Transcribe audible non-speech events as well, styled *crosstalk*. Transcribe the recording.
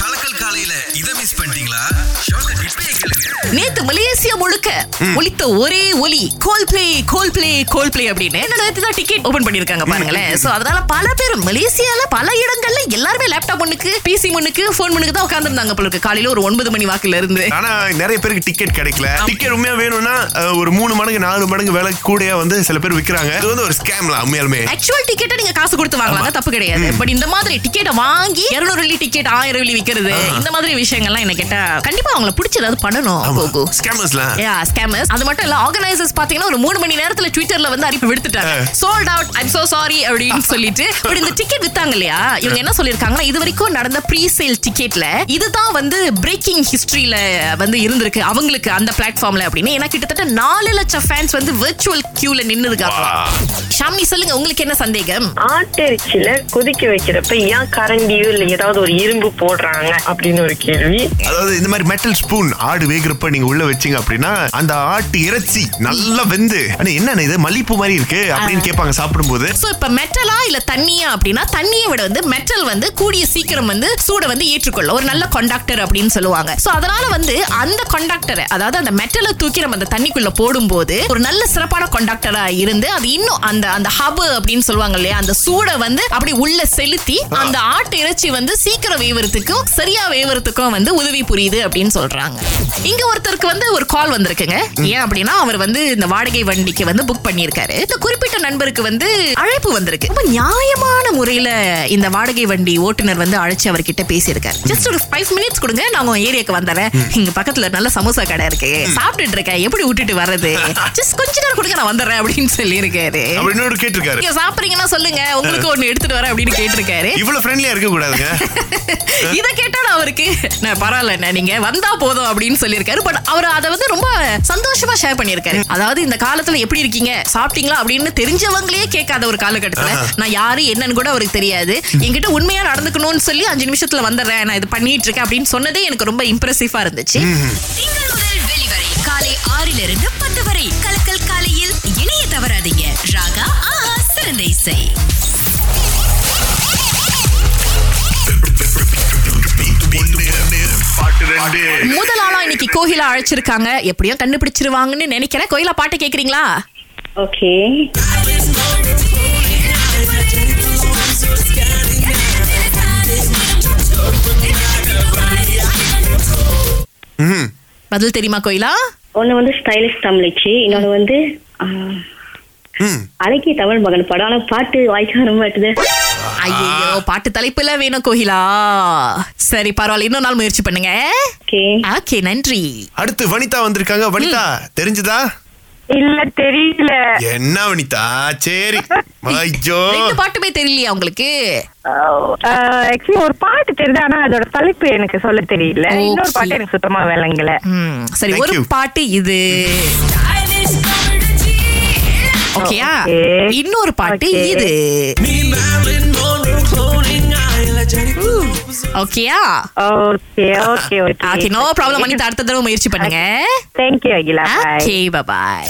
கலக்கல் காலையில இத மிஸ் பண்ணிட்டீங்களா? ஷோக்க இப்பயே கேளுங்க. நேத்து மலேசியா முழுக்க ஒலித்த ஒரே ஒலி Coldplay Coldplay Coldplay அப்படின்னு தான் டிக்கெட் ஓபன் பண்ணிருக்காங்க பாருங்களேன். சோ அதனால பல பேர் மலேசியால பல இடங்கள்ல எல்லாருமே லேப்டாப் முன்னுக்கு பிசி முன்னுக்கு போன் முன்னுக்கு தான் உட்கார்ந்துருந்தாங்க போல இருக்கு. காலையில ஒரு ஒன்பது மணி வாக்குல இருந்து. ஆனா நிறைய பேருக்கு டிக்கெட் கிடைக்கல. டிக்கெட் உண்மையா வேணும்னா ஒரு மூணு மடங்கு நாலு மடங்கு விலை கூடயா வந்து சில பேர் விக்கிறாங்க. இது வந்து ஒரு ஸ்கேம்ல உண்மையாலுமே. ஆக்சுவல் டிக்கெட்டை நீங்க காசு கொடுத்து வாங்கலாங்க தப்பு கிடையாது. பட் இந்த மாதிரி டிக்கெட்டை வாங்கி 200 வெள்ளி டிக்கெட் ஆயிரம் வெள்ளி விக்கிறது. இந்த மாதிரி விஷயங்கள்லாம் என்ன கேட்டா கண்டிப்பா அவங்கள பிடிச்ச ஏதாவது பண்ணணும் கோகு. ஸ்கேமர்ஸ்லாம் யா ஸ்கேமர்ஸ் அது மட்டும் இல்ல ஆர்கனைசர்ஸ் பாத்தீங்கன்னா ஒரு மூணு மணி நேரத்துல ட்விட்டர்ல வந்து அறிவிப்பு விடுத்துட்டாங்க. Sold out I'm so sorry அப்படின்னு சொல்லிட்டு. பட் இந்த டிக்கெட் வித்தாங்க இல்லையா? இவங்க என்ன சொல்லிருக்காங்கன்னா இது வரைக்கும் நடந்த ப்ரீ சேல் டிக்கெட்ல இதுதான் வந்து பிரேக்கிங் ஹிஸ்டரியில வந்து இருந்திருக்கு அவங்களுக்கு அந்த பிளாட்ஃபார்ம்ல அப்படின்னு. ஏன்னா கிட்டத்தட்ட நாலு லட்சம் ஃபேன்ஸ் வந்து விர்ச்சுவல் கியூல நின்னுதுக்காக ஷாமினி சொல்லுங்க உங்களுக்கு என்ன சந்தேகம்? ஆட்டிறைச்சியில கொதிக்க வைக்கிறப்ப ஏன் கரண்டியோ இல்ல ஏதாவது ஒரு இரும்பு போடுறாங்க அப்படின்னு ஒரு கேள்வி. அதாவது இந்த மாதிரி மெட்டல் ஸ்பூன் ஆடு வேகிறப்ப நீங்க உள்ள வச்சீங்க அப்படின்னா அந்த ஆட்டு இறைச்சி நல்லா வெந்து ஆனா என்ன இது? மல்லிப்பூ மாதிரி இருக்கு அப்படின்னு கேட்பாங்க சாப்பிடும்போது. சோ இப்ப மெட்டலா இல்ல தண்ணியா அப்படின்னா தண்ணியை விட வந்து மெட்டல் வந்து கூடிய சீக்கிரம் வந்து சூட வந்து ஏற்றுக்கொள்ள ஒரு நல்ல கண்டக்டர் அப்படின்னு சொல்லுவாங்க. சோ அதனால வந்து அந்த கண்டக்டரை அதாவது அந்த மெட்டலை தூக்கி நம்ம அந்த தண்ணிக்குள்ள போடும்போது ஒரு நல்ல சிறப்பான கண்டக்டரா இருந்து அது இன்னும் அந்த அந்த ஹப் அப்படின்னு சொல்லுவாங்க இல்லையா? அந்த சூட வந்து அப்படி உள்ள செலுத்தி அந்த ஆட்டு இறைச்சி வந்து சீக்கிரம் வேவறதுக்கும் சரியா வேவறதுக்கும் வந்து உதவி புரியுது அப்படின்னு சொல்றாங்க. இங்க ஒருத்தருக்கு வந்து ஒரு கால் வந்திருக்குங்க. ஏன் அப்படின்னா அவர் வந்து இந்த வாடகை வண்டிக்கு வந்து புக் பண்ணியிருக்காரு. இந்த குறிப்பிட்ட நண்பருக்கு வந்து அழைப்பு வந்திருக்கு. ரொம்ப நியாயமான முறையில இந்த வாடகை வண்டி ஓட்டுநர் வந்து அழைச்சு அவர்கிட்ட பேசியிருக்காரு. ஜஸ்ட் ஒரு ஃபைவ் மினிட்ஸ் கொடுங்க நான் உங்க ஏரியாக்கு வந்துடுறேன் இங்க பக்கத்துல நல்ல சமோசா கடை இருக்கு. சாப்பிட்டுட்டு இருக்கேன். எப்படி விட்டுட்டு வர்றது? *laughs* ஜஸ்ட் கொஞ்ச நேரம் கொடுங்க நான் வந்துடுறேன் அப்படின்னு சொல்லியிருக்காரு. இன்னொரு கேட்டிருக்காரு. நீங்க சாப்பிடுறீங்கன்னா சொல்லுங்க உங்களுக்கு ஒண்ணு எடுத்துட்டு வரேன் அப்படின்னு கேட்டிருக்காரு. இவ்வளவு ஃப்ரெண்ட்லியா இருக்க கூடாதுங்க. *laughs* இத கேட்டா நான் அவருக்கு நான் பரவாயில்ல நீங்க வந்தா போதும் அப்படின்னு சொல்லியிருக்காரு. பட் அவர் அதை வந்து ரொம்ப சந்தோஷமா ஷேர் பண்ணியிருக்காரு. அதாவது இந்த காலத்துல எப்படி இருக்கீங்க சாப்பிட்டீங்களா அப்படின்னு தெரிஞ்சவங்களே கேட்காத ஒரு காலகட்டத்துல நான் யாரு என்னன்னு கூட அவருக்கு தெரியாது. என்கிட்ட உண்மையா நடந்துக்கணும்னு சொல்லி அஞ்சு நிமிஷத்துல வந்துடுறேன் நான் இது பண்ணிட்டு இருக்கேன் அப்படின்னு சொன்னதே எனக்கு ரொம்ப இம்ப்ரெசிவா இருந்துச்சு. திங்கள் முதல் வெளிவரை காலை ஆறிலிருந்து பத்து வரை கலக்கல் காலையில் இணைய தவறாதீங்க. ராகா சிறந்த இசை முதல் ஆளா இன்னைக்கு கோகிலா அழைச்சிருக்காங்க. எப்படியும் கண்டுபிடிச்சிருவாங்கன்னு நினைக்கிறேன். கோயிலா பாட்டு கேக்குறீங்களா? ஓகே. பதில் தெரியுமா கோயிலா ஒண்ணு வந்து ஸ்டைலிஷ் தமிழச்சி இன்னொன்னு வந்து அழகிய தமிழ் மகன் படம். ஆனா பாட்டு வாய்க்க வர மாட்டுது ஐயோ பாட்டு தலைப்புல வேணும் கோகிலா. சரி பரவாயில்ல இன்னொரு நாள் முயற்சி பண்ணுங்க. ஓகே. ஓகே நன்றி. அடுத்து வனிதா வந்திருக்காங்க. வனிதா தெரிஞ்சதா? இல்ல தெரியல. என்ன வனிதா? சரி. ஐயோ ரெண்டு பாட்டுமே தெரியலையா உங்களுக்கு? ஆக்சுவலி ஒரு பாட்டு தெரியுது ஆனா அதோட தலைப்பு எனக்கு சொல்ல தெரியல. இன்னொரு பாட்டு எனக்கு சுத்தமா விளங்கல. சரி ஒரு. பாட்டு இது. ஓகேயா Okay. இன்னொரு பாட்டு. இது. ஓகேயா okay okay okay okay no problem அடுத்த தடவை முயற்சி பண்ணுங்க. Thank you Akila. Bye okay bye